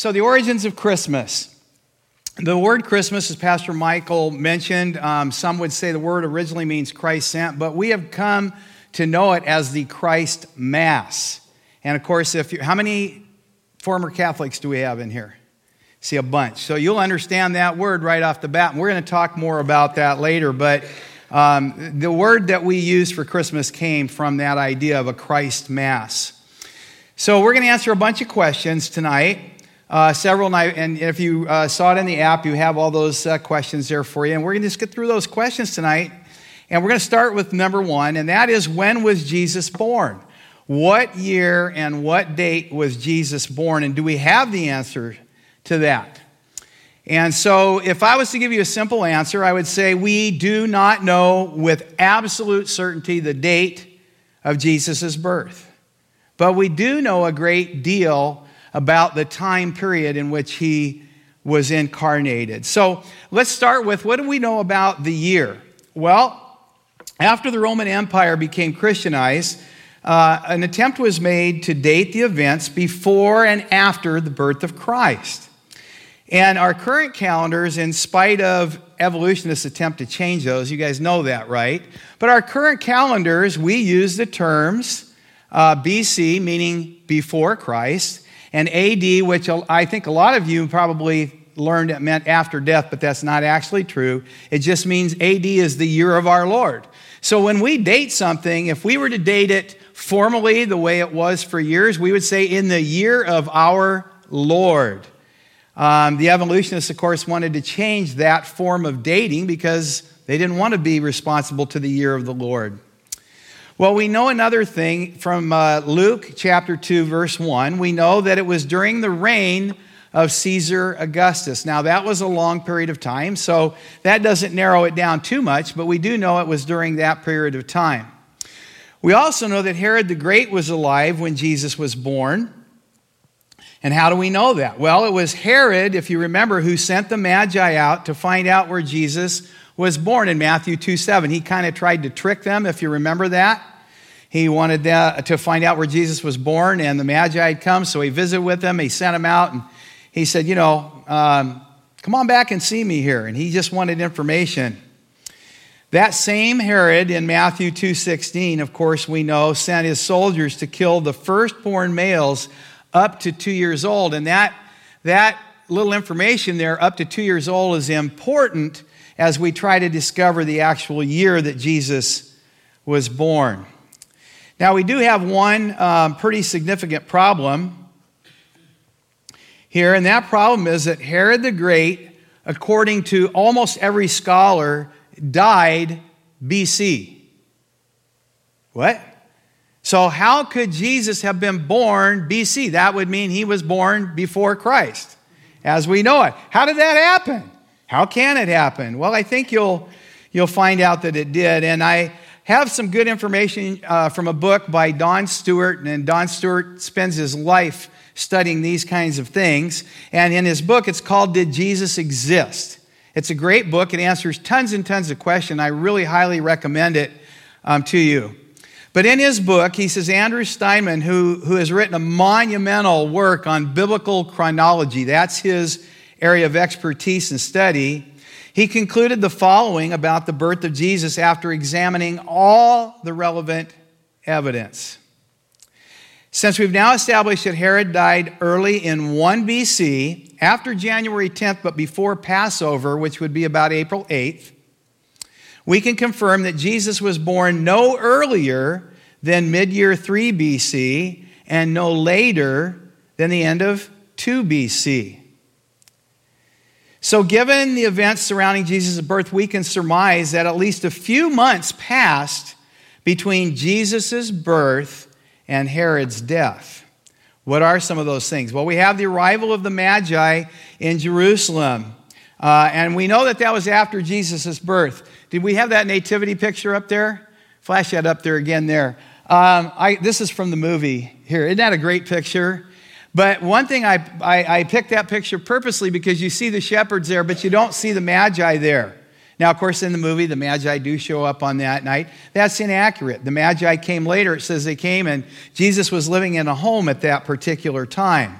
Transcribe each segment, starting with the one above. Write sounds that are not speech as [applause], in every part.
So, the origins of Christmas. The word Christmas, as Pastor Michael mentioned, um, some would say the word originally means Christ sent, but we have come to know it as the Christ Mass. And of course, if you, how many former Catholics do we have in here? See a bunch. So you'll understand that word right off the bat. And we're going to talk more about that later. But um, the word that we use for Christmas came from that idea of a Christ Mass. So we're going to answer a bunch of questions tonight. Uh, several, and if you uh, saw it in the app, you have all those uh, questions there for you. And we're going to just get through those questions tonight. And we're going to start with number one, and that is when was Jesus born? What year and what date was Jesus born? And do we have the answer to that? And so, if I was to give you a simple answer, I would say we do not know with absolute certainty the date of Jesus' birth. But we do know a great deal about the time period in which he was incarnated. So let's start with what do we know about the year? Well, after the Roman Empire became Christianized, uh, an attempt was made to date the events before and after the birth of Christ. And our current calendars, in spite of evolutionists' attempt to change those, you guys know that, right? But our current calendars, we use the terms uh, BC, meaning before Christ, and AD, which I think a lot of you probably learned it meant after death, but that's not actually true. It just means AD is the year of our Lord. So when we date something, if we were to date it formally the way it was for years, we would say in the year of our Lord. Um, the evolutionists, of course, wanted to change that form of dating because they didn't want to be responsible to the year of the Lord. Well, we know another thing from uh, Luke chapter 2, verse 1. We know that it was during the reign of Caesar Augustus. Now, that was a long period of time, so that doesn't narrow it down too much, but we do know it was during that period of time. We also know that Herod the Great was alive when Jesus was born. And how do we know that? Well, it was Herod, if you remember, who sent the Magi out to find out where Jesus was born in Matthew 2 7. He kind of tried to trick them, if you remember that. He wanted to find out where Jesus was born, and the Magi had come, so he visited with them. He sent them out, and he said, You know, um, come on back and see me here. And he just wanted information. That same Herod in Matthew 2:16, of course, we know, sent his soldiers to kill the firstborn males up to 2 years old, and that that little information there up to 2 years old is important as we try to discover the actual year that Jesus was born. Now, we do have one um, pretty significant problem here, and that problem is that Herod the Great, according to almost every scholar, died BC. What? So, how could Jesus have been born BC? That would mean he was born before Christ, as we know it. How did that happen? How can it happen? Well, I think you'll, you'll find out that it did. And I, have some good information uh, from a book by Don Stewart, and Don Stewart spends his life studying these kinds of things. And in his book, it's called Did Jesus Exist? It's a great book. It answers tons and tons of questions. I really highly recommend it um, to you. But in his book, he says Andrew Steinmann, who, who has written a monumental work on biblical chronology, that's his area of expertise and study. He concluded the following about the birth of Jesus after examining all the relevant evidence. Since we've now established that Herod died early in 1 BC, after January 10th, but before Passover, which would be about April 8th, we can confirm that Jesus was born no earlier than mid year 3 BC and no later than the end of 2 BC. So, given the events surrounding Jesus' birth, we can surmise that at least a few months passed between Jesus' birth and Herod's death. What are some of those things? Well, we have the arrival of the Magi in Jerusalem. Uh, and we know that that was after Jesus' birth. Did we have that nativity picture up there? Flash that up there again there. Um, I, this is from the movie here. Isn't that a great picture? But one thing, I, I, I, picked that picture purposely because you see the shepherds there, but you don't see the Magi there. Now, of course, in the movie, the Magi do show up on that night. That's inaccurate. The Magi came later. It says they came, and Jesus was living in a home at that particular time.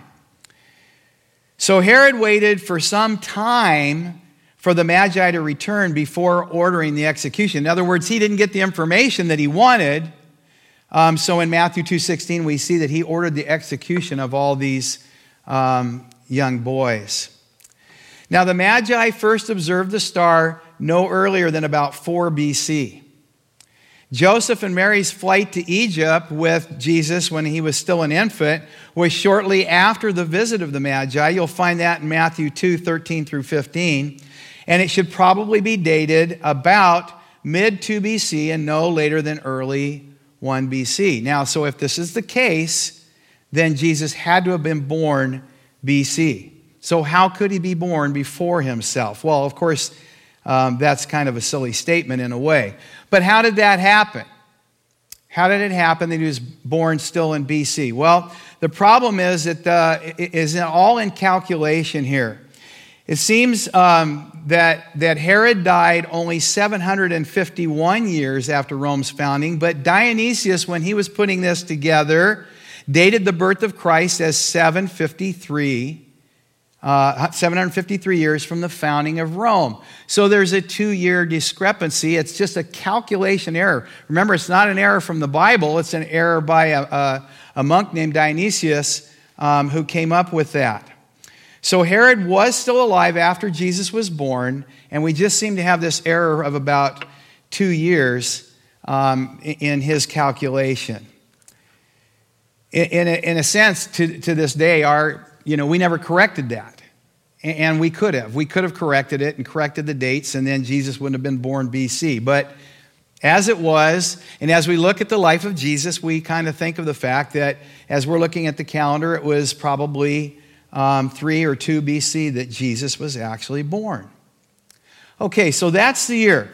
So Herod waited for some time for the Magi to return before ordering the execution. In other words, he didn't get the information that he wanted. Um, so in Matthew 2.16, we see that he ordered the execution of all these um, young boys. Now, the Magi first observed the star no earlier than about 4 BC. Joseph and Mary's flight to Egypt with Jesus when he was still an infant was shortly after the visit of the Magi. You'll find that in Matthew 2 13 through 15. And it should probably be dated about mid 2 BC and no later than early 1 BC. Now, so if this is the case, then Jesus had to have been born BC. So, how could he be born before himself? Well, of course, um, that's kind of a silly statement in a way. But how did that happen? How did it happen that he was born still in BC? Well, the problem is that uh, is all in calculation here. It seems um, that, that Herod died only 751 years after Rome's founding, but Dionysius, when he was putting this together, dated the birth of Christ as 753 uh, 753 years from the founding of Rome. So there's a two year discrepancy. It's just a calculation error. Remember, it's not an error from the Bible, it's an error by a, a, a monk named Dionysius um, who came up with that. So Herod was still alive after Jesus was born, and we just seem to have this error of about two years um, in his calculation. In, a, in a sense, to, to this day, our you know, we never corrected that. And we could have. We could have corrected it and corrected the dates, and then Jesus wouldn't have been born BC. But as it was, and as we look at the life of Jesus, we kind of think of the fact that as we're looking at the calendar, it was probably um, 3 or 2 BC that Jesus was actually born. Okay, so that's the year.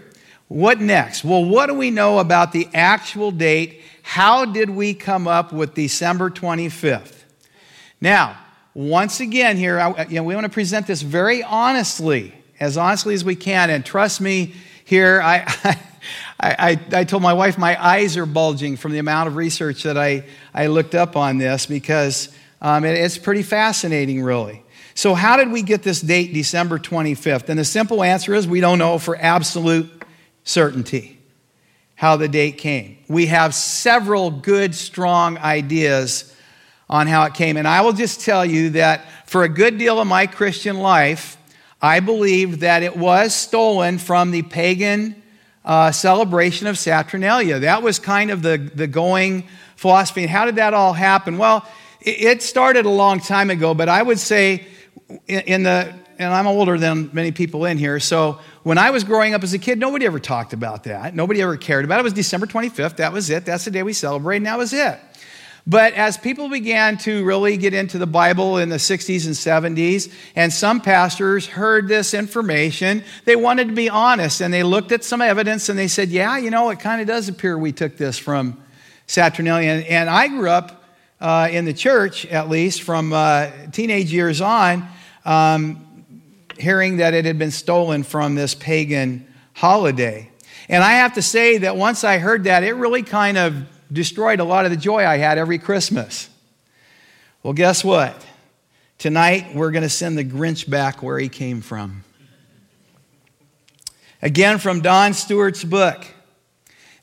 What next? Well, what do we know about the actual date? How did we come up with December 25th? Now, once again, here, I, you know, we want to present this very honestly, as honestly as we can. And trust me, here, I, [laughs] I, I, I told my wife my eyes are bulging from the amount of research that I, I looked up on this because um, it, it's pretty fascinating, really. So, how did we get this date, December 25th? And the simple answer is we don't know for absolute certainty how the date came. We have several good, strong ideas on how it came. And I will just tell you that for a good deal of my Christian life, I believed that it was stolen from the pagan uh, celebration of Saturnalia. That was kind of the, the going philosophy. And how did that all happen? Well, it, started a long time ago, but I would say in, in the, and I'm older than many people in here, so when I was growing up as a kid, nobody ever talked about that. Nobody ever cared about it. It was December 25th. That was it. That's the day we celebrate, and that was it. But as people began to really get into the Bible in the 60s and 70s, and some pastors heard this information, they wanted to be honest and they looked at some evidence and they said, Yeah, you know, it kind of does appear we took this from Saturnalia. And I grew up uh, in the church, at least from uh, teenage years on, um, hearing that it had been stolen from this pagan holiday. And I have to say that once I heard that, it really kind of destroyed a lot of the joy I had every Christmas. Well, guess what? Tonight, we're going to send the Grinch back where he came from. Again, from Don Stewart's book.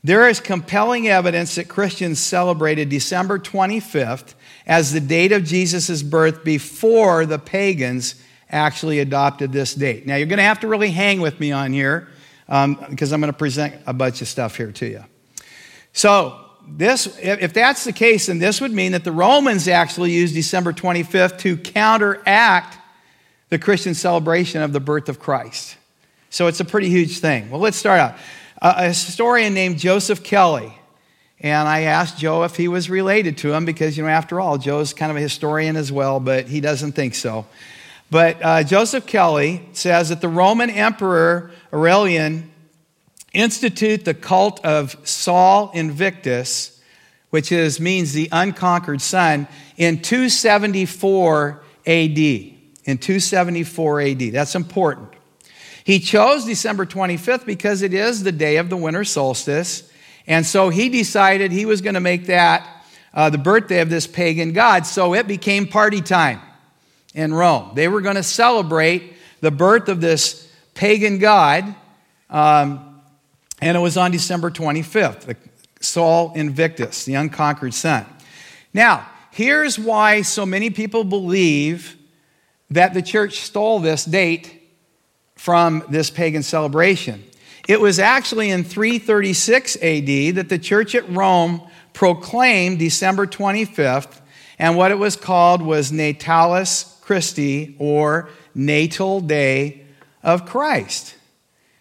There is compelling evidence that Christians celebrated December 25th as the date of Jesus' birth before the pagans actually adopted this date. Now, you're going to have to really hang with me on here um, because I'm going to present a bunch of stuff here to you. So, this, if that's the case, then this would mean that the Romans actually used December 25th to counteract the Christian celebration of the birth of Christ. So it's a pretty huge thing. Well, let's start out. A historian named Joseph Kelly, and I asked Joe if he was related to him because, you know, after all, Joe's kind of a historian as well, but he doesn't think so. But uh, Joseph Kelly says that the Roman Emperor Aurelian institute the cult of Sol Invictus, which is, means the unconquered sun, in 274 AD. In 274 AD. That's important. He chose December 25th because it is the day of the winter solstice. And so he decided he was going to make that uh, the birthday of this pagan god. So it became party time. in Rome. They were going to celebrate the birth of this pagan god, um, and it was on December 25th, the Sol Invictus, the unconquered sun. Now, here's why so many people believe that the church stole this date from this pagan celebration. It was actually in 336 AD that the church at Rome proclaimed December 25th, and what it was called was Natalis Christi, or Natal Day of Christ.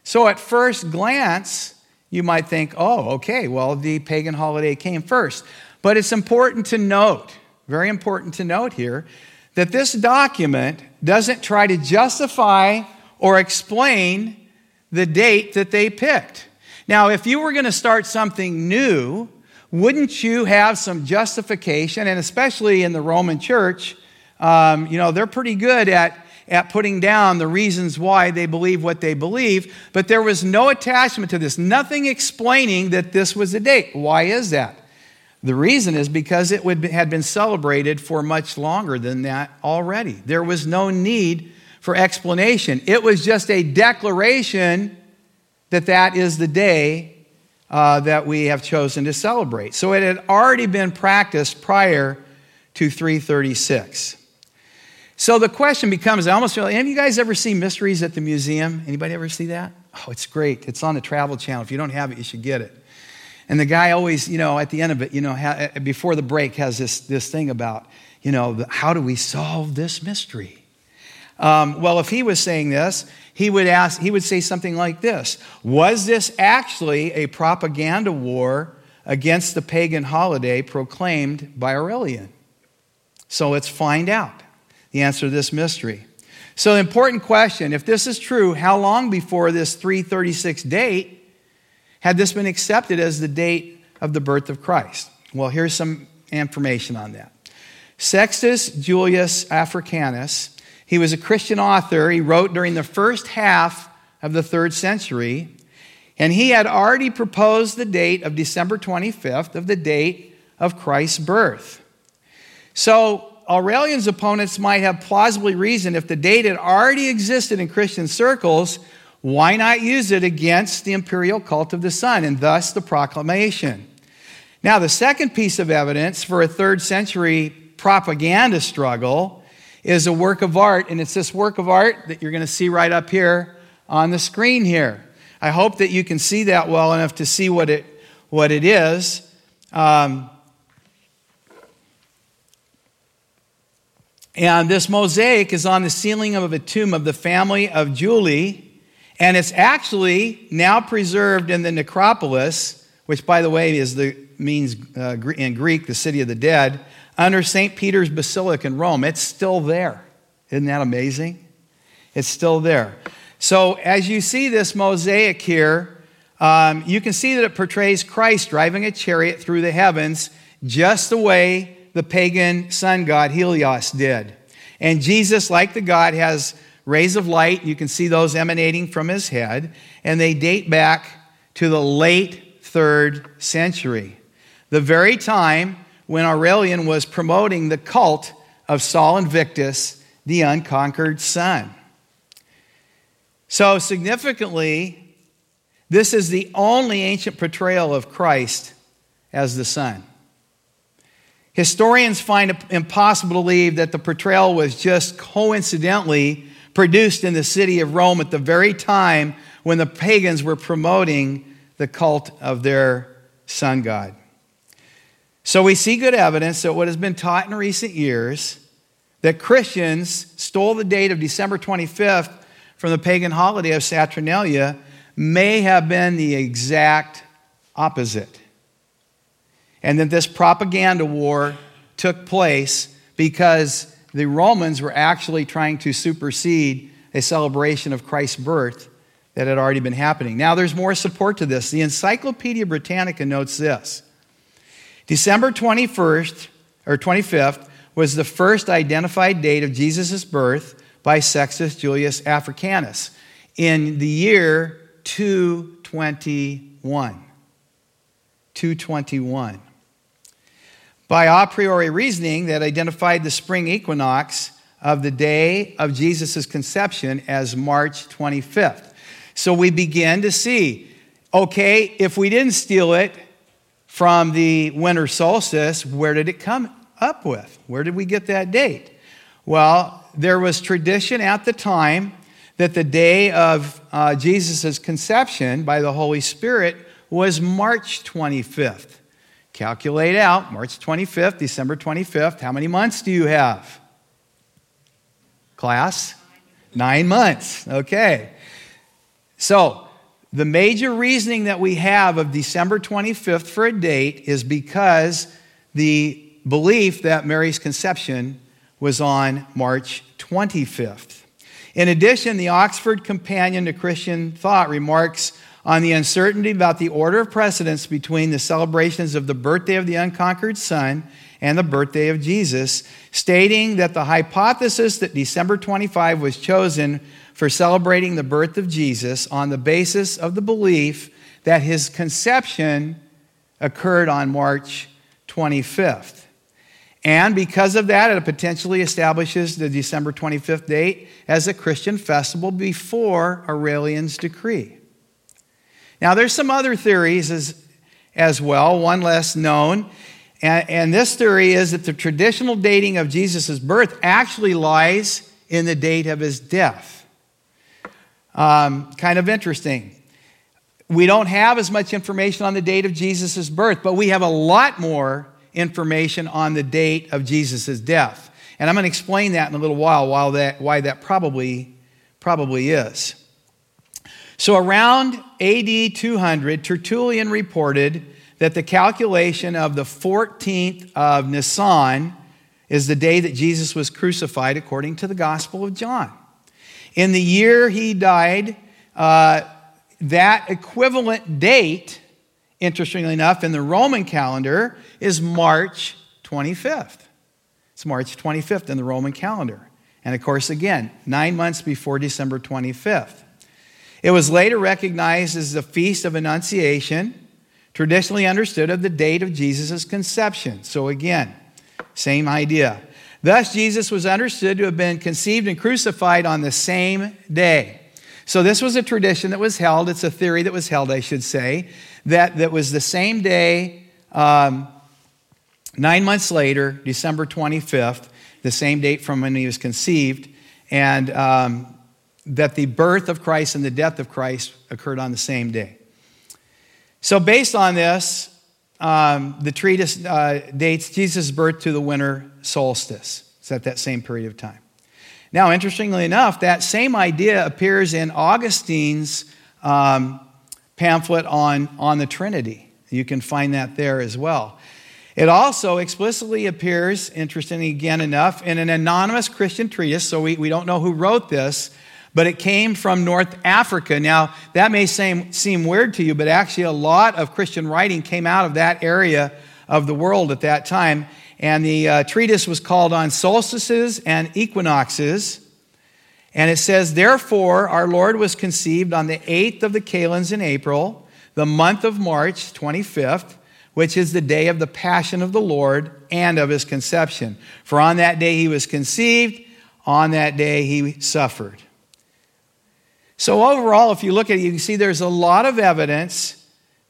So at first glance, you might think, oh, okay, well, the pagan holiday came first. But it's important to note, very important to note here, that this document doesn't try to justify or explain the date that they picked. Now, if you were going to start something new, wouldn't you have some justification? And especially in the Roman church, um, you know, they're pretty good at, at putting down the reasons why they believe what they believe, but there was no attachment to this, nothing explaining that this was a date. Why is that? The reason is because it would, had been celebrated for much longer than that already. There was no need for explanation. It was just a declaration that that is the day uh, that we have chosen to celebrate. So it had already been practiced prior to 336. So the question becomes, I almost feel, have you guys ever seen Mysteries at the Museum? Anybody ever see that? Oh, it's great. It's on the Travel Channel. If you don't have it, you should get it. And the guy always, you know, at the end of it, you know, ha- before the break, has this, this thing about, you know, the, how do we solve this mystery? Um, well, if he was saying this, he would ask, he would say something like this Was this actually a propaganda war against the pagan holiday proclaimed by Aurelian? So let's find out the answer to this mystery. So, important question if this is true, how long before this 336 date had this been accepted as the date of the birth of Christ? Well, here's some information on that. Sextus Julius Africanus he was a Christian author. He wrote during the first half of the third century, and he had already proposed the date of December 25th of the date of Christ's birth. So Aurelian's opponents might have plausibly reasoned if the date had already existed in Christian circles, why not use it against the imperial cult of the sun and thus the proclamation? Now, the second piece of evidence for a third century propaganda struggle is a work of art, and it's this work of art that you're going to see right up here on the screen here. I hope that you can see that well enough to see what it, what it is. Um, and this mosaic is on the ceiling of a tomb of the family of Julii, and it's actually now preserved in the necropolis, which, by the way, is the means uh, in Greek the city of the dead under St. Peter's Basilica in Rome. It's still there. Isn't that amazing? It's still there. So, as you see this mosaic here, um, you can see that it portrays Christ driving a chariot through the heavens, just the way the pagan sun god Helios did. And Jesus, like the God, has rays of light. You can see those emanating from his head, and they date back to the late third century, the very time when Aurelian was promoting the cult of Sol Invictus, the unconquered sun. So, significantly, this is the only ancient portrayal of Christ as the Son. Historians find it impossible to believe that the portrayal was just coincidentally produced in the city of Rome at the very time when the pagans were promoting the cult of their sun god. So we see good evidence that what has been taught in recent years that Christians stole the date of December 25th from the pagan holiday of Saturnalia may have been the exact opposite. And that this propaganda war took place because the Romans were actually trying to supersede a celebration of Christ's birth that had already been happening. Now, there's more support to this. The Encyclopedia Britannica notes this December 21st or 25th was the first identified date of Jesus' birth by Sextus Julius Africanus in the year 221. 221. By a priori reasoning that identified the spring equinox of the day of Jesus' conception as March 25th. So we begin to see okay, if we didn't steal it from the winter solstice, where did it come up with? Where did we get that date? Well, there was tradition at the time that the day of uh, Jesus' conception by the Holy Spirit was March 25th. Calculate out March 25th, December 25th. How many months do you have? Class? Nine months. Okay. So, the major reasoning that we have of December 25th for a date is because the belief that Mary's conception was on March 25th. In addition, the Oxford Companion to Christian Thought remarks on the uncertainty about the order of precedence between the celebrations of the birthday of the unconquered sun and the birthday of Jesus, stating that the hypothesis that December 25 was chosen for celebrating the birth of Jesus on the basis of the belief that his conception occurred on March 25th. And because of that, it potentially establishes the December 25th date as a Christian festival before Aurelian's decree. Now, there's some other theories as, as well, one less known. And, and this theory is that the traditional dating of Jesus' birth actually lies in the date of his death. Um, kind of interesting. We don't have as much information on the date of Jesus' birth, but we have a lot more information on the date of Jesus' death. And I'm going to explain that in a little while, while that, why that probably, probably is. So, around AD 200, Tertullian reported that the calculation of the 14th of Nisan is the day that Jesus was crucified according to the Gospel of John. In the year he died, uh, that equivalent date, interestingly enough, in the Roman calendar is March 25th. It's March 25th in the Roman calendar. And of course, again, nine months before December 25th. It was later recognized as the Feast of Annunciation, traditionally understood of the date of Jesus' conception. So, again, same idea. Thus, Jesus was understood to have been conceived and crucified on the same day. So, this was a tradition that was held. It's a theory that was held, I should say, that, that was the same day, um, nine months later, December 25th, the same date from when he was conceived, and um, that the birth of Christ and the death of Christ occurred on the same day. So, based on this, um, the treatise uh, dates Jesus' birth to the winter solstice. It's at that same period of time. Now, interestingly enough, that same idea appears in Augustine's um, pamphlet on, on the Trinity. You can find that there as well. It also explicitly appears, interestingly again enough, in an anonymous Christian treatise, so we, we don't know who wrote this, but it came from North Africa. Now, that may seem, seem weird to you, but actually, a lot of Christian writing came out of that area of the world at that time. And the uh, treatise was called On Solstices and Equinoxes. And it says, Therefore, our Lord was conceived on the 8th of the Kalends in April, the month of March, 25th, which is the day of the passion of the Lord and of his conception. For on that day he was conceived, on that day he suffered. So, overall, if you look at it, you can see there's a lot of evidence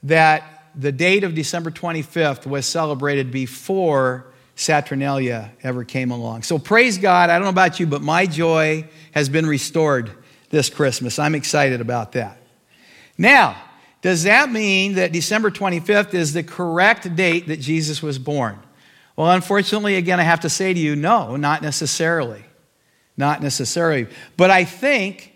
that the date of December 25th was celebrated before Saturnalia ever came along. So, praise God. I don't know about you, but my joy has been restored this Christmas. I'm excited about that. Now, does that mean that December 25th is the correct date that Jesus was born? Well, unfortunately, again, I have to say to you, no, not necessarily. Not necessarily. But I think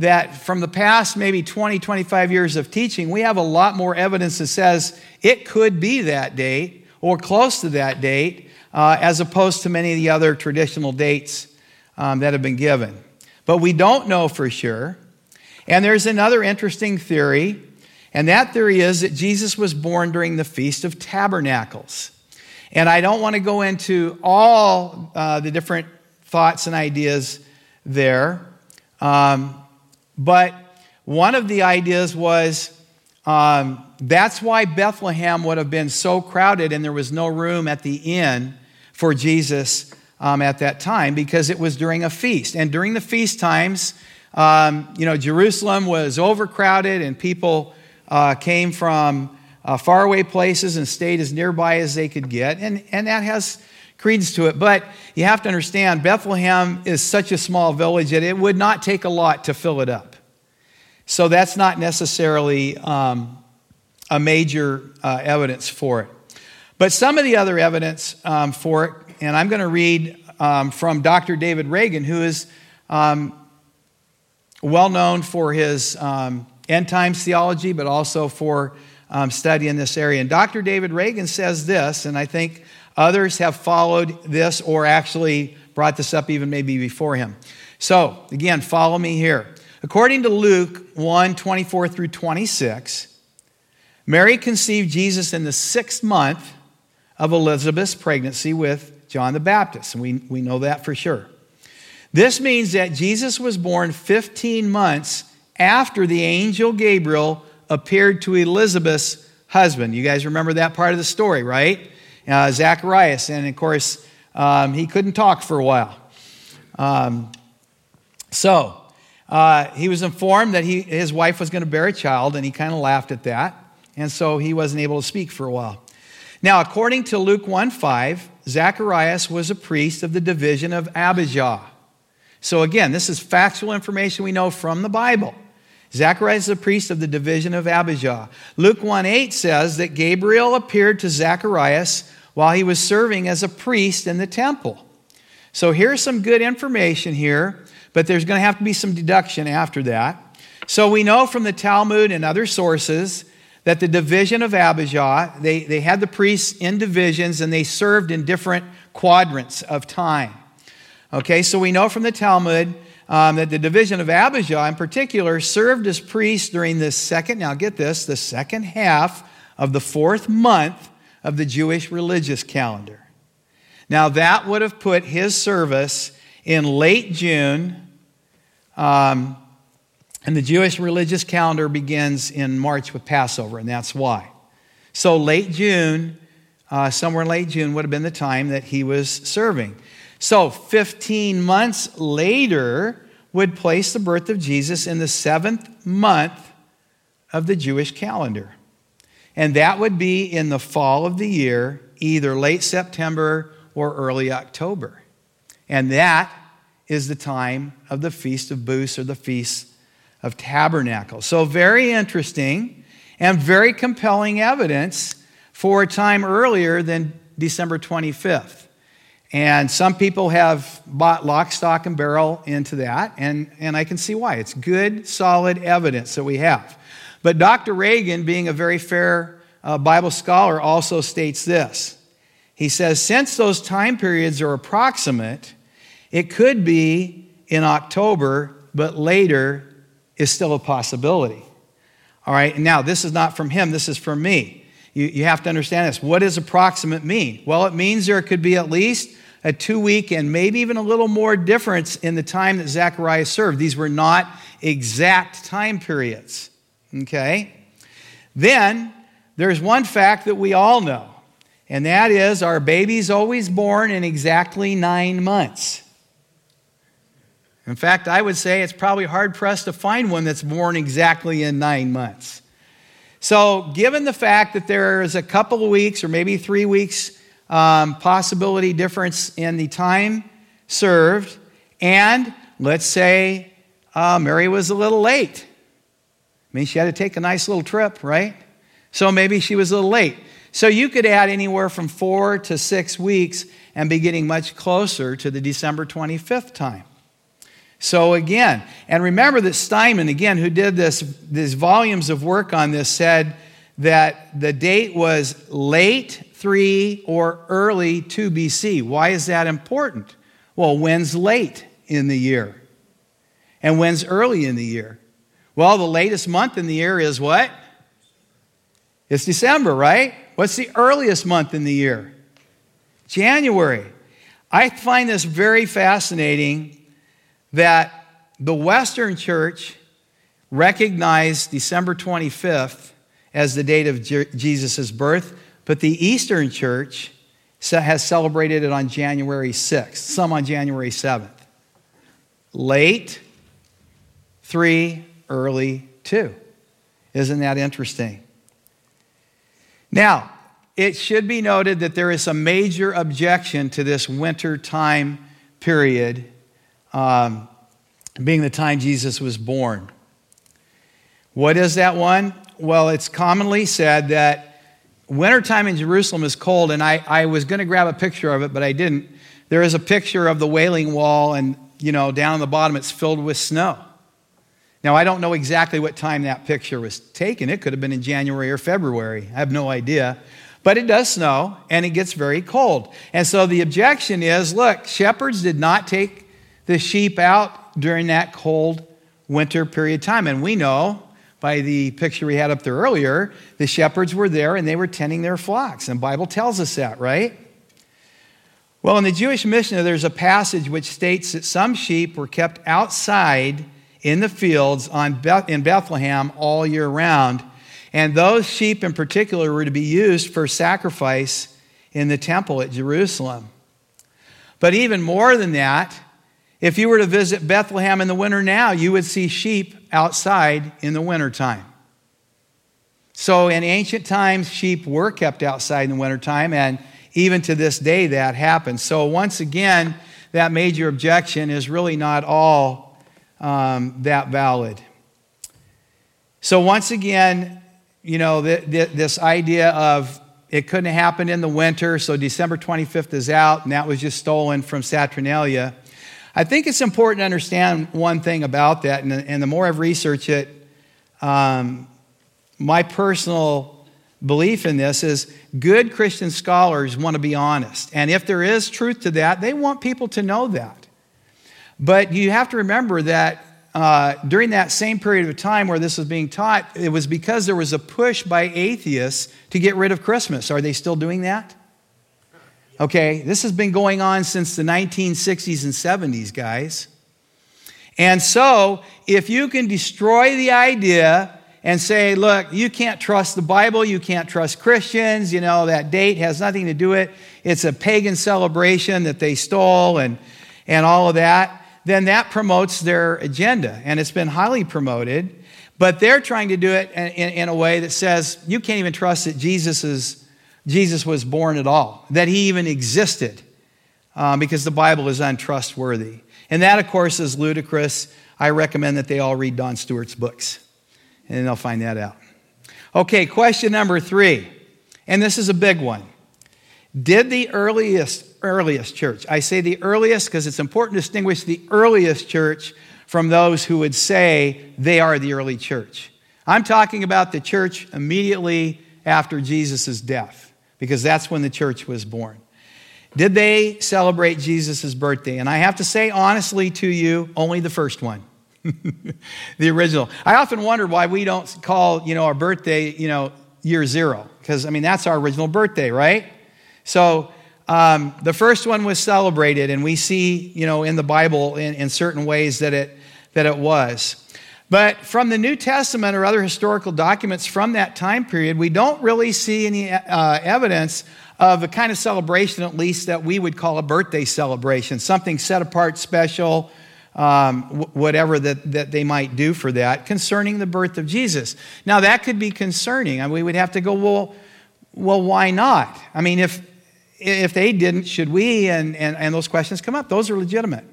that from the past maybe 20, 25 years of teaching, we have a lot more evidence that says it could be that date or close to that date, uh, as opposed to many of the other traditional dates um, that have been given. But we don't know for sure. And there's another interesting theory, and that theory is that Jesus was born during the Feast of Tabernacles. And I don't want to go into all uh, the different thoughts and ideas there. Um, but one of the ideas was um, that's why Bethlehem would have been so crowded and there was no room at the inn for Jesus um, at that time because it was during a feast. And during the feast times, um, you know, Jerusalem was overcrowded and people uh, came from uh, faraway places and stayed as nearby as they could get. And, and that has credence to it. But you have to understand, Bethlehem is such a small village that it would not take a lot to fill it up. So that's not necessarily um, a major uh, evidence for it. But some of the other evidence um, for it, and I'm going to read um, from Dr. David Reagan, who is um, well known for his um, end times theology, but also for um, study in this area. And Dr. David Reagan says this, and I think others have followed this or actually brought this up even maybe before him. So, again, follow me here. According to Luke 1 24 through 26, Mary conceived Jesus in the sixth month of Elizabeth's pregnancy with John the Baptist, and we, we know that for sure. This means that Jesus was born 15 months after the angel Gabriel appeared to Elizabeth's husband. You guys remember that part of the story, right? Uh, Zacharias. And of course, um, he couldn't talk for a while. Um, so, uh, he was informed that he, his wife was going to bear a child, and he kind of laughed at that. And so he wasn't able to speak for a while. Now, according to Luke 1 5, Zacharias was a priest of the division of Abijah. So, again, this is factual information we know from the Bible. Zacharias is a priest of the division of Abijah. Luke 1 8 says that Gabriel appeared to Zacharias while he was serving as a priest in the temple. So here's some good information here, but there's going to have to be some deduction after that. So we know from the Talmud and other sources that the division of Abijah, they, they had the priests in divisions and they served in different quadrants of time. Okay, so we know from the Talmud um, that the division of Abijah in particular served as priests during the second, now get this, the second half of the fourth month of the Jewish religious calendar. Now, that would have put his service in late June, um, and the Jewish religious calendar begins in March with Passover, and that's why. So, late June, uh, somewhere in late June, would have been the time that he was serving. So, 15 months later would place the birth of Jesus in the seventh month of the Jewish calendar. And that would be in the fall of the year, either late September or early October. And that is the time of the Feast of Booths or the Feast of Tabernacles. So, very interesting and very compelling evidence for a time earlier than December 25th. And some people have bought lock, stock, and barrel into that, and, and I can see why. It's good, solid evidence that we have. But Dr. Reagan, being a very fair uh, Bible scholar, also states this. He says, since those time periods are approximate, it could be in October, but later is still a possibility. All right, now this is not from him, this is from me. You, you have to understand this. What does approximate mean? Well, it means there could be at least a two week and maybe even a little more difference in the time that Zechariah served. These were not exact time periods. Okay? Then there's one fact that we all know, and that is our baby's always born in exactly nine months. In fact, I would say it's probably hard pressed to find one that's born exactly in nine months. So, given the fact that there is a couple of weeks or maybe three weeks um, possibility difference in the time served, and let's say uh, Mary was a little late. I mean, she had to take a nice little trip, right? So maybe she was a little late. So you could add anywhere from four to six weeks and be getting much closer to the December 25th time. So again, and remember that Steinmann, again, who did this, these volumes of work on this, said that the date was late 3 or early 2 BC. Why is that important? Well, when's late in the year? And when's early in the year? Well, the latest month in the year is what? It's December, right? What's the earliest month in the year? January. I find this very fascinating that the Western Church recognized December 25th as the date of Jesus' birth, but the Eastern Church has celebrated it on January 6th, some on January 7th. Late, three, early, two. Isn't that interesting? Now, it should be noted that there is a major objection to this winter time period um, being the time Jesus was born. What is that one? Well, it's commonly said that wintertime in Jerusalem is cold, and I, I was going to grab a picture of it, but I didn't. There is a picture of the Wailing Wall, and, you know, down on the bottom it's filled with snow. Now, I don't know exactly what time that picture was taken. It could have been in January or February. I have no idea. But it does snow and it gets very cold. And so the objection is look, shepherds did not take the sheep out during that cold winter period of time. And we know by the picture we had up there earlier, the shepherds were there and they were tending their flocks. And Bible tells us that, right? Well, in the Jewish Mishnah, there's a passage which states that some sheep were kept outside in the fields in Bethlehem all year round and those sheep in particular were to be used for sacrifice in the temple at Jerusalem. But even more than that, if you were to visit Bethlehem in the winter now, you would see sheep outside in the wintertime. So in ancient times, sheep were kept outside in the wintertime, and even to this day, that happens. So once again, that major objection is really not all um, that valid. So once again, you know, this idea of it couldn't have happened in the winter, so December 25th is out, and that was just stolen from Saturnalia. I think it's important to understand one thing about that, and, and the more I've researched it, um, my personal belief in this is good Christian scholars want to be honest. And if there is truth to that, they want people to know that. But you have to remember that uh, during that same period of time where this was being taught, it was because there was a push by atheists to get rid of Christmas. Are they still doing that? Okay, this has been going on since the 1960s and 70s, guys. And so, if you can destroy the idea and say, look, you can't trust the Bible, you can't trust Christians, you know, that date has nothing to do with it, it's a pagan celebration that they stole and, and all of that then that promotes their agenda, and it's been highly promoted. But they're trying to do it in, in, in, a way that says you can't even trust that Jesus, is, Jesus was born at all, that he even existed, um, because the Bible is untrustworthy. And that, of course, is ludicrous. I recommend that they all read Don Stewart's books, and they'll find that out. Okay, question number three, and this is a big one. Did the earliest earliest church. I say the earliest because it's important to distinguish the earliest church from those who would say they are the early church. I'm talking about the church immediately after Jesus' death, because that's when the church was born. Did they celebrate Jesus' birthday? And I have to say honestly to you, only the first one. [laughs] the original. I often wonder why we don't call, you know, our birthday, you know, year zero. Because, I mean, that's our original birthday, right? So um, the first one was celebrated, and we see, you know, in the Bible in, in certain ways that it, that it was. But from the New Testament or other historical documents from that time period, we don't really see any uh, evidence of a kind of celebration, at least that we would call a birthday celebration, something set apart, special, um, whatever that, that they might do for that concerning the birth of Jesus. Now, that could be concerning. I mean, we would have to go, well, well, why not? I mean, if if they didn't, should we? And, and, and those questions come up. Those are legitimate.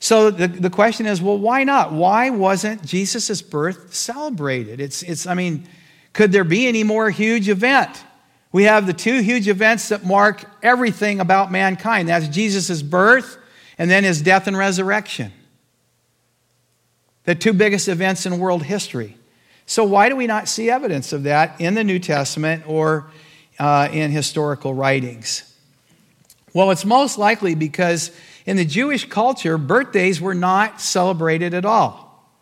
So the, the question is, well, why not? Why wasn't Jesus' birth celebrated? It's, it's, I mean, could there be any more huge event? We have the two huge events that mark everything about mankind. That's Jesus' birth and then his death and resurrection. The two biggest events in world history. So why do we not see evidence of that in the New Testament or uh, in historical writings? Well, it's most likely because in the Jewish culture, birthdays were not celebrated at all.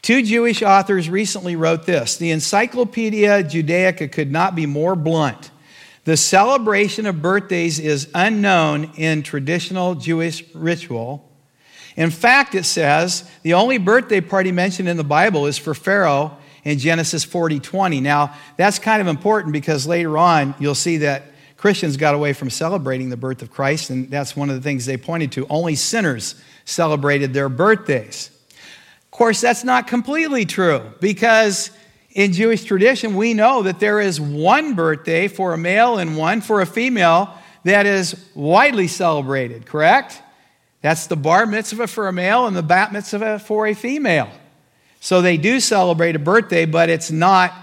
Two Jewish authors recently wrote this The Encyclopedia Judaica could not be more blunt. The celebration of birthdays is unknown in traditional Jewish ritual. In fact, it says the only birthday party mentioned in the Bible is for Pharaoh in Genesis 40 20. Now, that's kind of important because later on you'll see that Christians got away from celebrating the birth of Christ, and that's one of the things they pointed to. Only sinners celebrated their birthdays. Of course, that's not completely true because in Jewish tradition, we know that there is one birthday for a male and one for a female that is widely celebrated, correct? That's the bar mitzvah for a male and the bat mitzvah for a female. So they do celebrate a birthday, but it's not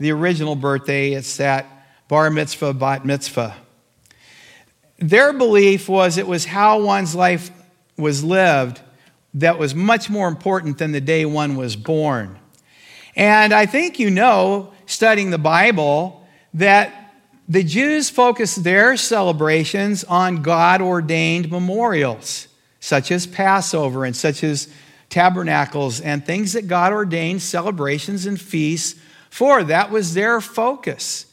the original birthday, it's that bar mitzvah, bat mitzvah. Their belief was it was how one's life was lived that was much more important than the day one was born. And I think you know, studying the Bible, that the Jews focused their celebrations on God ordained memorials, such as Passover and such as tabernacles and things that God ordained celebrations and feasts for. That was their focus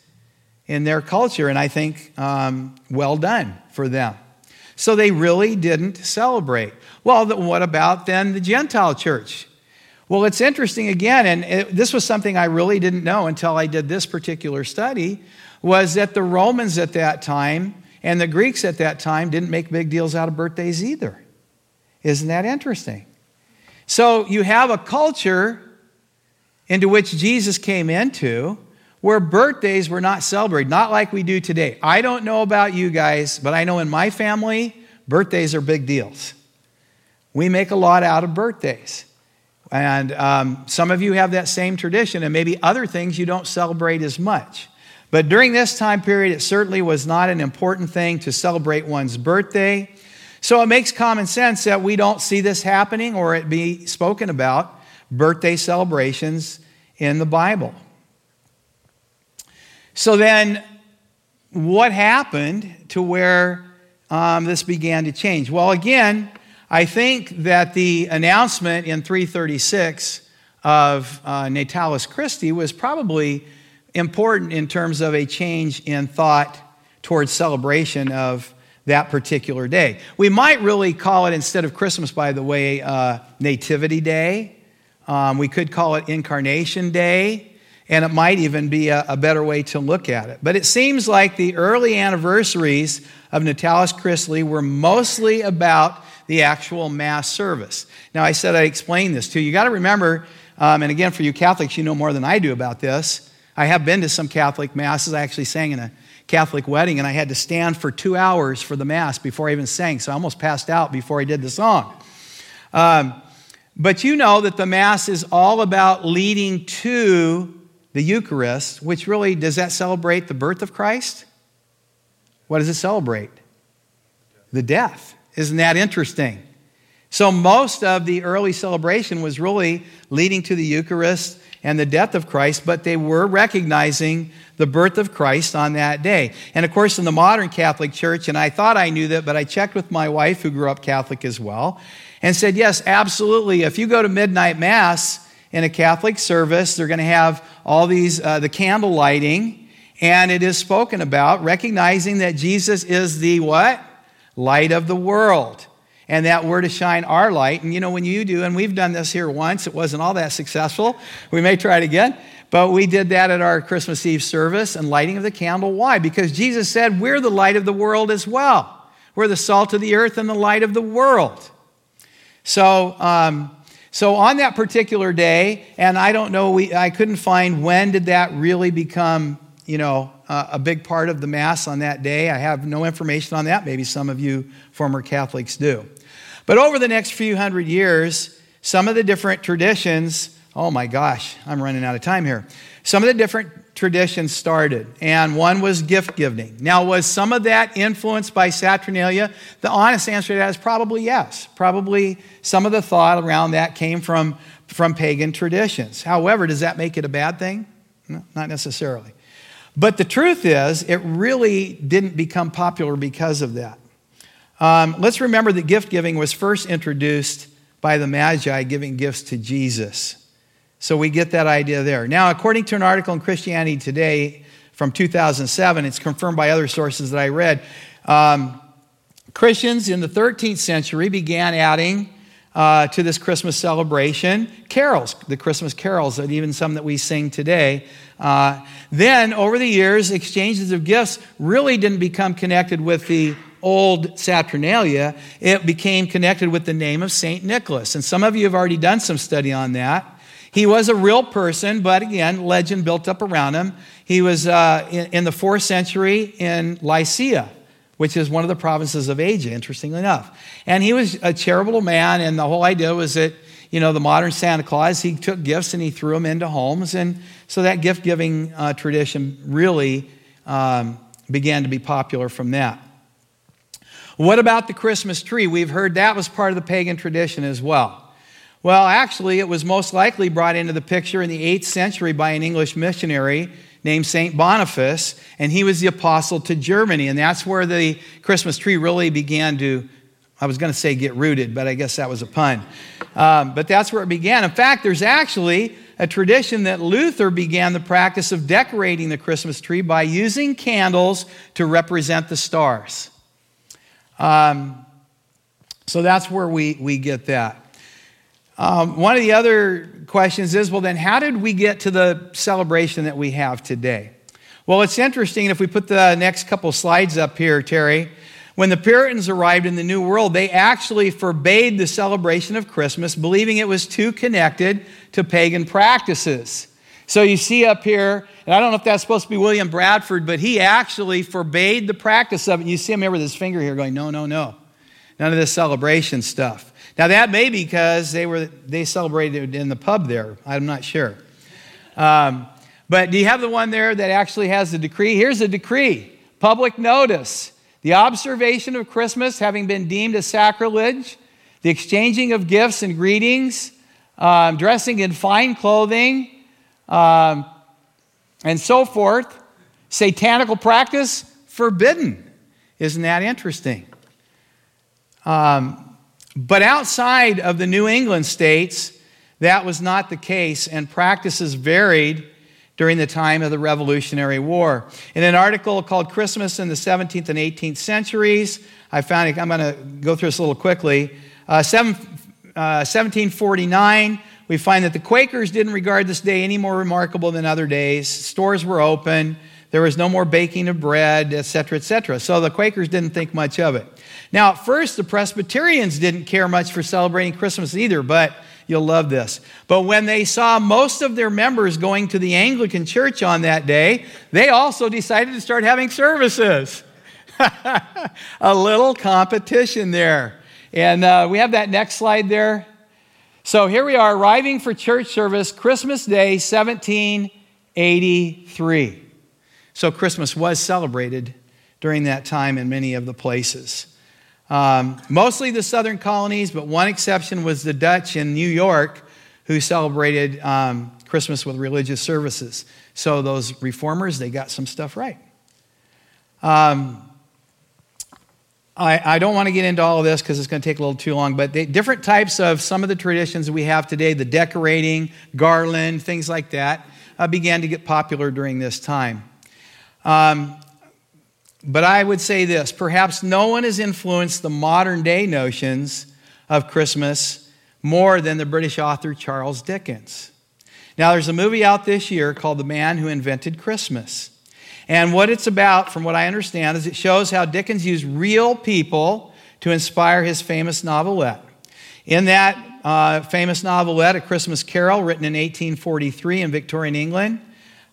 in their culture, and I think um, well done for them. So they really didn't celebrate. Well, what about then the Gentile church? Well, it's interesting again, and it, this was something I really didn't know until I did this particular study, was that the Romans at that time and the Greeks at that time didn't make big deals out of birthdays either. Isn't that interesting? So you have a culture into which Jesus came into where birthdays were not celebrated, not like we do today. I don't know about you guys, but I know in my family, birthdays are big deals. We make a lot out of birthdays. And um, some of you have that same tradition, and maybe other things you don't celebrate as much. But during this time period, it certainly was not an important thing to celebrate one's birthday. So it makes common sense that we don't see this happening or it be spoken about, birthday celebrations in the Bible. So then, what happened to where um, this began to change? Well, again, I think that the announcement in 336 of uh, Natalis Christi was probably important in terms of a change in thought towards celebration of that particular day. We might really call it, instead of Christmas, by the way, uh, Nativity Day. Um, we could call it Incarnation Day, and it might even be a, a, better way to look at it. But it seems like the early anniversaries of Natalis Christi were mostly about the actual Mass service. Now, I said I'd explain this to you. You got to remember, um, and again, for you Catholics, you know more than I do about this. I have been to some Catholic Masses. I actually sang in a Catholic wedding, and I had to stand for two hours for the Mass before I even sang, so I almost passed out before I did the song. Um, but you know that the Mass is all about leading to the Eucharist, which really does that celebrate the birth of Christ? What does it celebrate? The death. Isn't that interesting? So, most of the early celebration was really leading to the Eucharist and the death of Christ, but they were recognizing the birth of Christ on that day. And of course, in the modern Catholic Church, and I thought I knew that, but I checked with my wife, who grew up Catholic as well, and said, yes, absolutely. If you go to midnight Mass in a Catholic service, they're going to have all these, uh, the candle lighting, and it is spoken about, recognizing that Jesus is the what? light of the world. And that we're to shine our light. And you know, when you do, and we've done this here once, it wasn't all that successful. We may try it again. But we did that at our Christmas Eve service and lighting of the candle. Why? Because Jesus said, We're the light of the world as well. We're the salt of the earth and the light of the world. So, um, so on that particular day, and I don't know, we, I couldn't find when did that really become, you know, uh, a big part of the Mass on that day. I have no information on that. Maybe some of you former Catholics do. But over the next few hundred years, some of the different traditions, oh my gosh, I'm running out of time here. Some of the different traditions started, and one was gift giving. Now, was some of that influenced by Saturnalia? The honest answer to that is probably yes. Probably some of the thought around that came from, from pagan traditions. However, does that make it a bad thing? No, not necessarily. But the truth is, it really didn't become popular because of that. Um, let's remember that gift giving was first introduced by the Magi giving gifts to Jesus. So we get that idea there. Now, according to an article in Christianity Today from 2007, it's confirmed by other sources that I read. Um, Christians in the 13th century began adding uh, to this Christmas celebration carols, the Christmas carols, and even some that we sing today. Uh, then, over the years, exchanges of gifts really didn't become connected with the old Saturnalia. It became connected with the name of St. Nicholas. And some of you have already done some study on that. He was a real person, but again, legend built up around him. He was uh, in, in the fourth century in Lycia which is one of the provinces of Asia, interestingly enough. And he was a charitable man, and the whole idea was that, you know, the modern Santa Claus, he took gifts and he threw them into homes. And so that gift giving uh, tradition really um, began to be popular from that. What about the Christmas tree? We've heard that was part of the pagan tradition as well. Well, actually, it was most likely brought into the picture in the 8th century by an English missionary named St. Boniface, and he was the apostle to Germany. And that's where the Christmas tree really began to, I was going to say get rooted, but I guess that was a pun. Um, but that's where it began. In fact, there's actually a tradition that Luther began the practice of decorating the Christmas tree by using candles to represent the stars. Um, so that's where we, we get that. Um, one of the other questions is well, then, how did we get to the celebration that we have today? Well, it's interesting. If we put the next couple slides up here, Terry, when the Puritans arrived in the New World, they actually forbade the celebration of Christmas, believing it was too connected to pagan practices. So you see up here, and I don't know if that's supposed to be William Bradford, but he actually forbade the practice of it. And you see him here with his finger here going, no, no, no. None of this celebration stuff. Now, that may be because they, were, they celebrated in the pub there. I'm not sure. Um, but do you have the one there that actually has the decree? Here's the decree public notice. The observation of Christmas having been deemed a sacrilege, the exchanging of gifts and greetings, um, dressing in fine clothing, um, and so forth, satanical practice forbidden. Isn't that interesting? Um, but outside of the New England states, that was not the case, and practices varied during the time of the Revolutionary War. In an article called Christmas in the 17th and 18th Centuries, I found it, I'm going to go through this a little quickly. Uh, seven, uh, 1749, we find that the Quakers didn't regard this day any more remarkable than other days. Stores were open, there was no more baking of bread, etc., etc. So the Quakers didn't think much of it. Now, at first, the Presbyterians didn't care much for celebrating Christmas either, but you'll love this. But when they saw most of their members going to the Anglican church on that day, they also decided to start having services. [laughs] a little competition there. And uh, we have that next slide there. So here we are arriving for church service, Christmas Day, 1783. So Christmas was celebrated during that time in many of the places. Um, mostly the southern colonies, but one exception was the Dutch in New York who celebrated um, Christmas with religious services. So those reformers, they got some stuff right. Um, I, I, don't want to get into all of this because it's going to take a little too long, but different types of some of the traditions we have today, the decorating, garland, things like that, uh, began to get popular during this time. Um, but I would say this perhaps no one has influenced the modern day notions of Christmas more than the British author Charles Dickens. Now, there's a movie out this year called The Man Who Invented Christmas. And what it's about, from what I understand, is it shows how Dickens used real people to inspire his famous novelette. In that uh, famous novelette, A Christmas Carol, written in 1843 in Victorian England,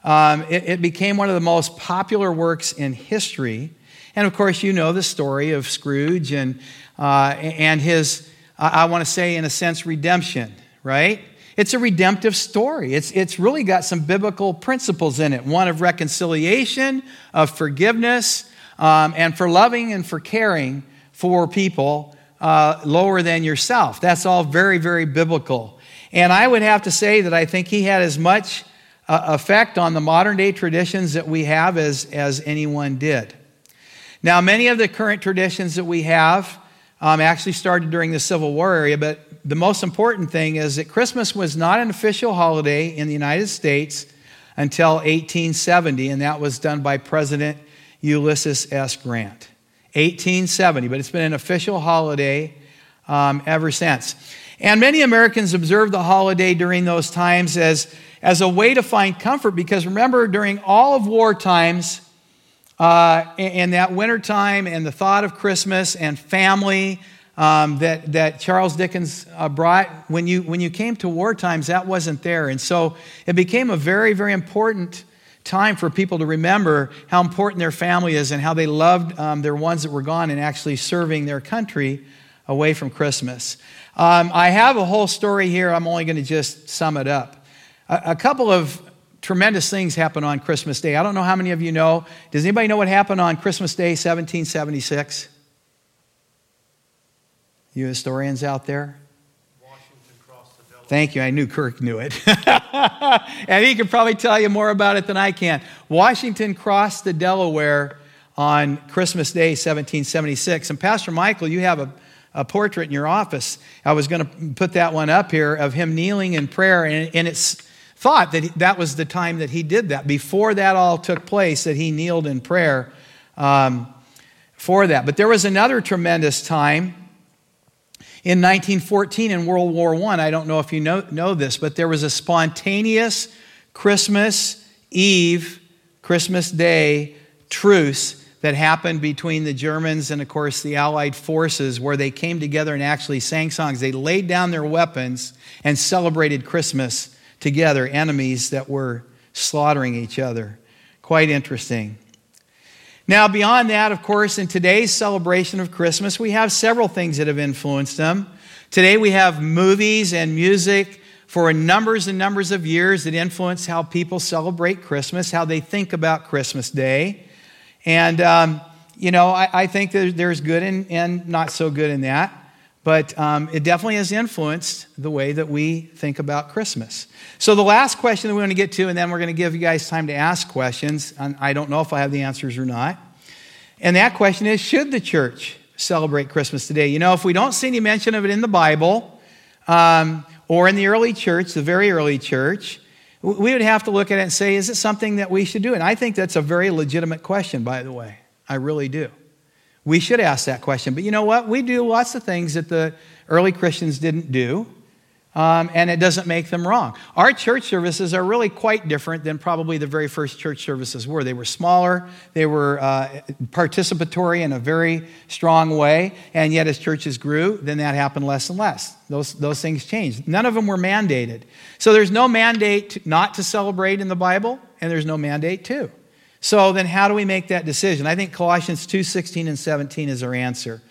um, it, it became one of the most popular works in history. And of course, you know the story of Scrooge and, uh, and his, I want to say, in a sense, redemption, right? It's a redemptive story. It's, it's really got some biblical principles in it one of reconciliation, of forgiveness, um, and for loving and for caring for people uh, lower than yourself. That's all very, very biblical. And I would have to say that I think he had as much effect on the modern day traditions that we have as, as anyone did. Now, many of the current traditions that we have um, actually started during the Civil War era, but the most important thing is that Christmas was not an official holiday in the United States until 1870, and that was done by President Ulysses S. Grant. 1870, but it's been an official holiday um, ever since. And many Americans observed the holiday during those times as, as a way to find comfort because remember, during all of war times, uh, and that winter time and the thought of Christmas and family um, that, that Charles Dickens uh, brought, when you, when you came to war times, that wasn't there. And so it became a very, very important time for people to remember how important their family is and how they loved um, their ones that were gone and actually serving their country away from Christmas. Um, I have a whole story here. I'm only going to just sum it up. A, a couple of tremendous things happen on Christmas Day. I don't know how many of you know. Does anybody know what happened on Christmas Day, 1776? You historians out there? Thank you. I knew Kirk knew it. [laughs] and he could probably tell you more about it than I can. Washington crossed the Delaware on Christmas Day, 1776. And Pastor Michael, you have a, a portrait in your office. I was going to put that one up here of him kneeling in prayer. And, and it's thought that that was the time that he did that. Before that all took place, that he kneeled in prayer um, for that. But there was another tremendous time in 1914 in World War I, I don't know if you know, know this, but there was a spontaneous Christmas Eve, Christmas Day truce that happened between the Germans and, of course, the Allied forces, where they came together and actually sang songs. They laid down their weapons and celebrated Christmas together, enemies that were slaughtering each other. Quite interesting. Now, beyond that, of course, in today's celebration of Christmas, we have several things that have influenced them. Today, we have movies and music for numbers and numbers of years that influence how people celebrate Christmas, how they think about Christmas Day. And, um, you know, I, I think there's good and, and not so good in that. But um, it definitely has influenced the way that we think about Christmas. So, the last question that we want to get to, and then we're going to give you guys time to ask questions. And I don't know if I have the answers or not. And that question is Should the church celebrate Christmas today? You know, if we don't see any mention of it in the Bible um, or in the early church, the very early church, we would have to look at it and say, Is it something that we should do? And I think that's a very legitimate question, by the way. I really do. We should ask that question. But you know what? We do lots of things that the early Christians didn't do, um, and it doesn't make them wrong. Our church services are really quite different than probably the very first church services were. They were smaller, they were uh, participatory in a very strong way, and yet as churches grew, then that happened less and less. Those, those things changed. None of them were mandated. So there's no mandate not to celebrate in the Bible, and there's no mandate to. So then how do we make that decision? I think Colossians 2:16 and 17 is our answer.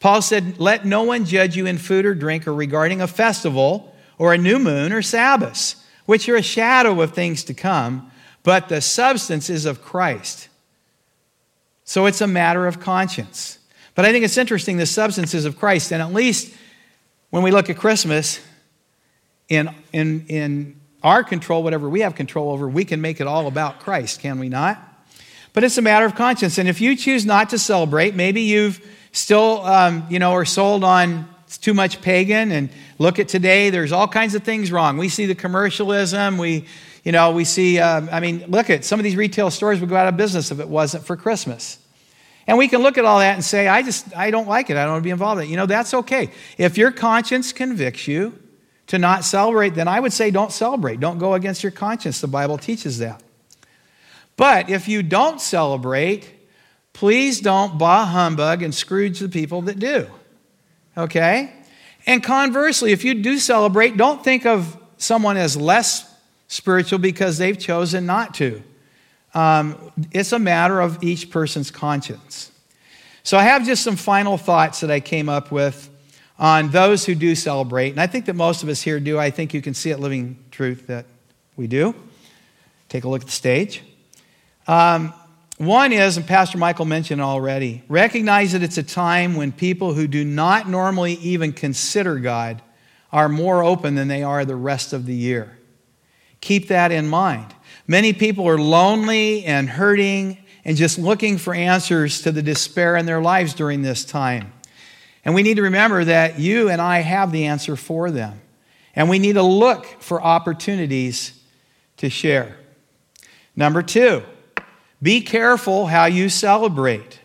Paul said, "Let no one judge you in food or drink or regarding a festival or a new moon or Sabbaths, which are a shadow of things to come, but the substance is of Christ." So it's a matter of conscience. But I think it's interesting the substance is of Christ, and at least when we look at Christmas, in, in, in our control, whatever we have control over, we can make it all about Christ, can we not? But it's a matter of conscience. And if you choose not to celebrate, maybe you've still, um, you know, are sold on it's too much pagan. And look at today, there's all kinds of things wrong. We see the commercialism. We, you know, we see, um, I mean, look at some of these retail stores would go out of business if it wasn't for Christmas. And we can look at all that and say, I just, I don't like it. I don't want to be involved in it. You know, that's okay. If your conscience convicts you to not celebrate, then I would say don't celebrate. Don't go against your conscience. The Bible teaches that. But if you don't celebrate, please don't bah humbug and Scrooge the people that do. Okay? And conversely, if you do celebrate, don't think of someone as less spiritual because they've chosen not to. Um, it's a matter of each person's conscience. So I have just some final thoughts that I came up with on those who do celebrate. And I think that most of us here do. I think you can see it living truth that we do. Take a look at the stage. Um, one is, and Pastor Michael mentioned already, recognize that it's a time when people who do not normally even consider God are more open than they are the rest of the year. Keep that in mind. Many people are lonely and hurting and just looking for answers to the despair in their lives during this time. And we need to remember that you and I have the answer for them. And we need to look for opportunities to share. Number two, be careful how you celebrate.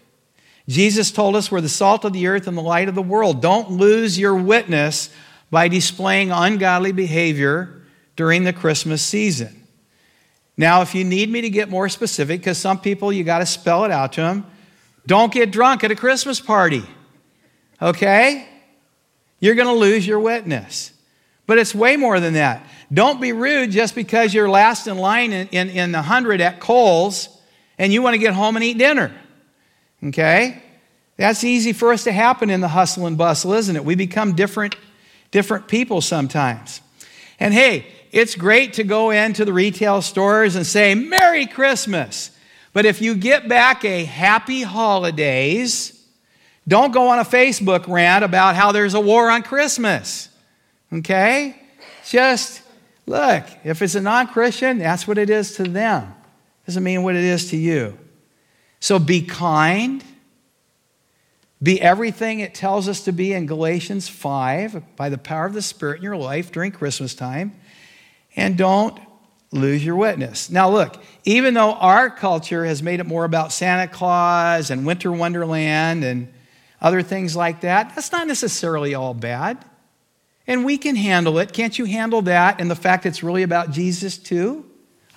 Jesus told us we're the salt of the earth and the light of the world. Don't lose your witness by displaying ungodly behavior during the Christmas season. Now, if you need me to get more specific, because some people you got to spell it out to them, don't get drunk at a Christmas party. Okay? You're going to lose your witness. But it's way more than that. Don't be rude just because you're last in line in, in, in the 100 at Kohl's and you want to get home and eat dinner. Okay? That's easy for us to happen in the hustle and bustle, isn't it? We become different, different people sometimes. And hey, it's great to go into the retail stores and say, Merry Christmas. But if you get back a happy holidays, don't go on a Facebook rant about how there's a war on Christmas. Okay? Just look, if it's a non Christian, that's what it is to them. Doesn't mean what it is to you. So be kind. Be everything it tells us to be in Galatians 5 by the power of the Spirit in your life during Christmas time. And don't lose your witness. Now, look, even though our culture has made it more about Santa Claus and Winter Wonderland and other things like that, that's not necessarily all bad. And we can handle it. Can't you handle that and the fact it's really about Jesus too?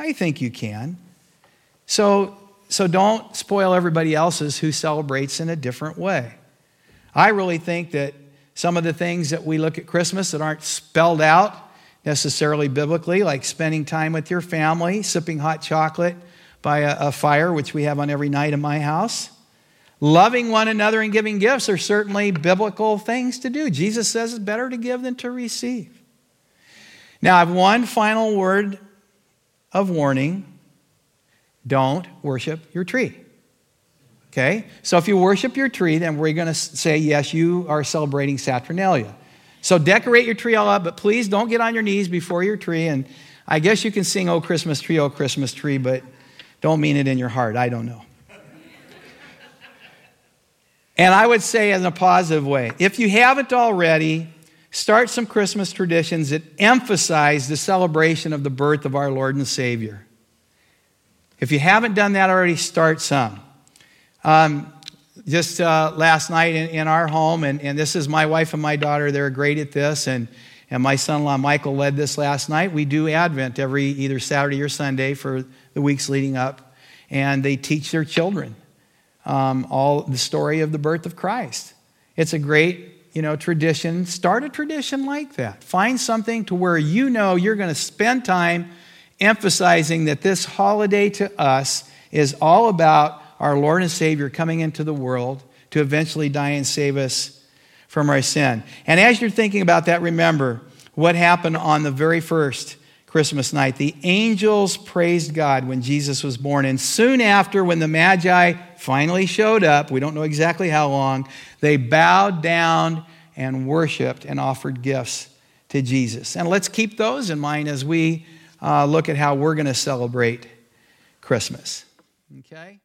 I think you can. So so don't spoil everybody else's who celebrates in a different way. I really think that some of the things that we look at Christmas that aren't spelled out necessarily biblically, like spending time with your family, sipping hot chocolate by a, a fire, which we have on every night in my house, loving one another and giving gifts are certainly biblical things to do. Jesus says it's better to give than to receive. Now, I have one final word of warning don't worship your tree. Okay? So if you worship your tree, then we're going to say, yes, you are celebrating Saturnalia. So decorate your tree all up, but please don't get on your knees before your tree. And I guess you can sing, Oh, Christmas tree, oh, Christmas tree, but don't mean it in your heart. I don't know. and I would say, in a positive way, if you haven't already, start some Christmas traditions that emphasize the celebration of the birth of our Lord and Savior. If you haven't done that already, start some. Um, just uh, last night in, in, our home, and, and this is my wife and my daughter, they're great at this, and, and my son in law Michael led this last night. We do Advent every either Saturday or Sunday for the weeks leading up, and they teach their children um, all the story of the birth of Christ. It's a great you know, tradition. Start a tradition like that. Find something to where you know you're going to spend time emphasizing that this holiday to us is all about our Lord and Savior coming into the world to eventually die and save us from our sin. And as you're thinking about that, remember what happened on the very first Christmas night. The angels praised God when Jesus was born. And soon after, when the Magi finally showed up, we don't know exactly how long, they bowed down and worshiped and offered gifts to Jesus. And let's keep those in mind as we uh, look at how we're going to celebrate Christmas. Okay?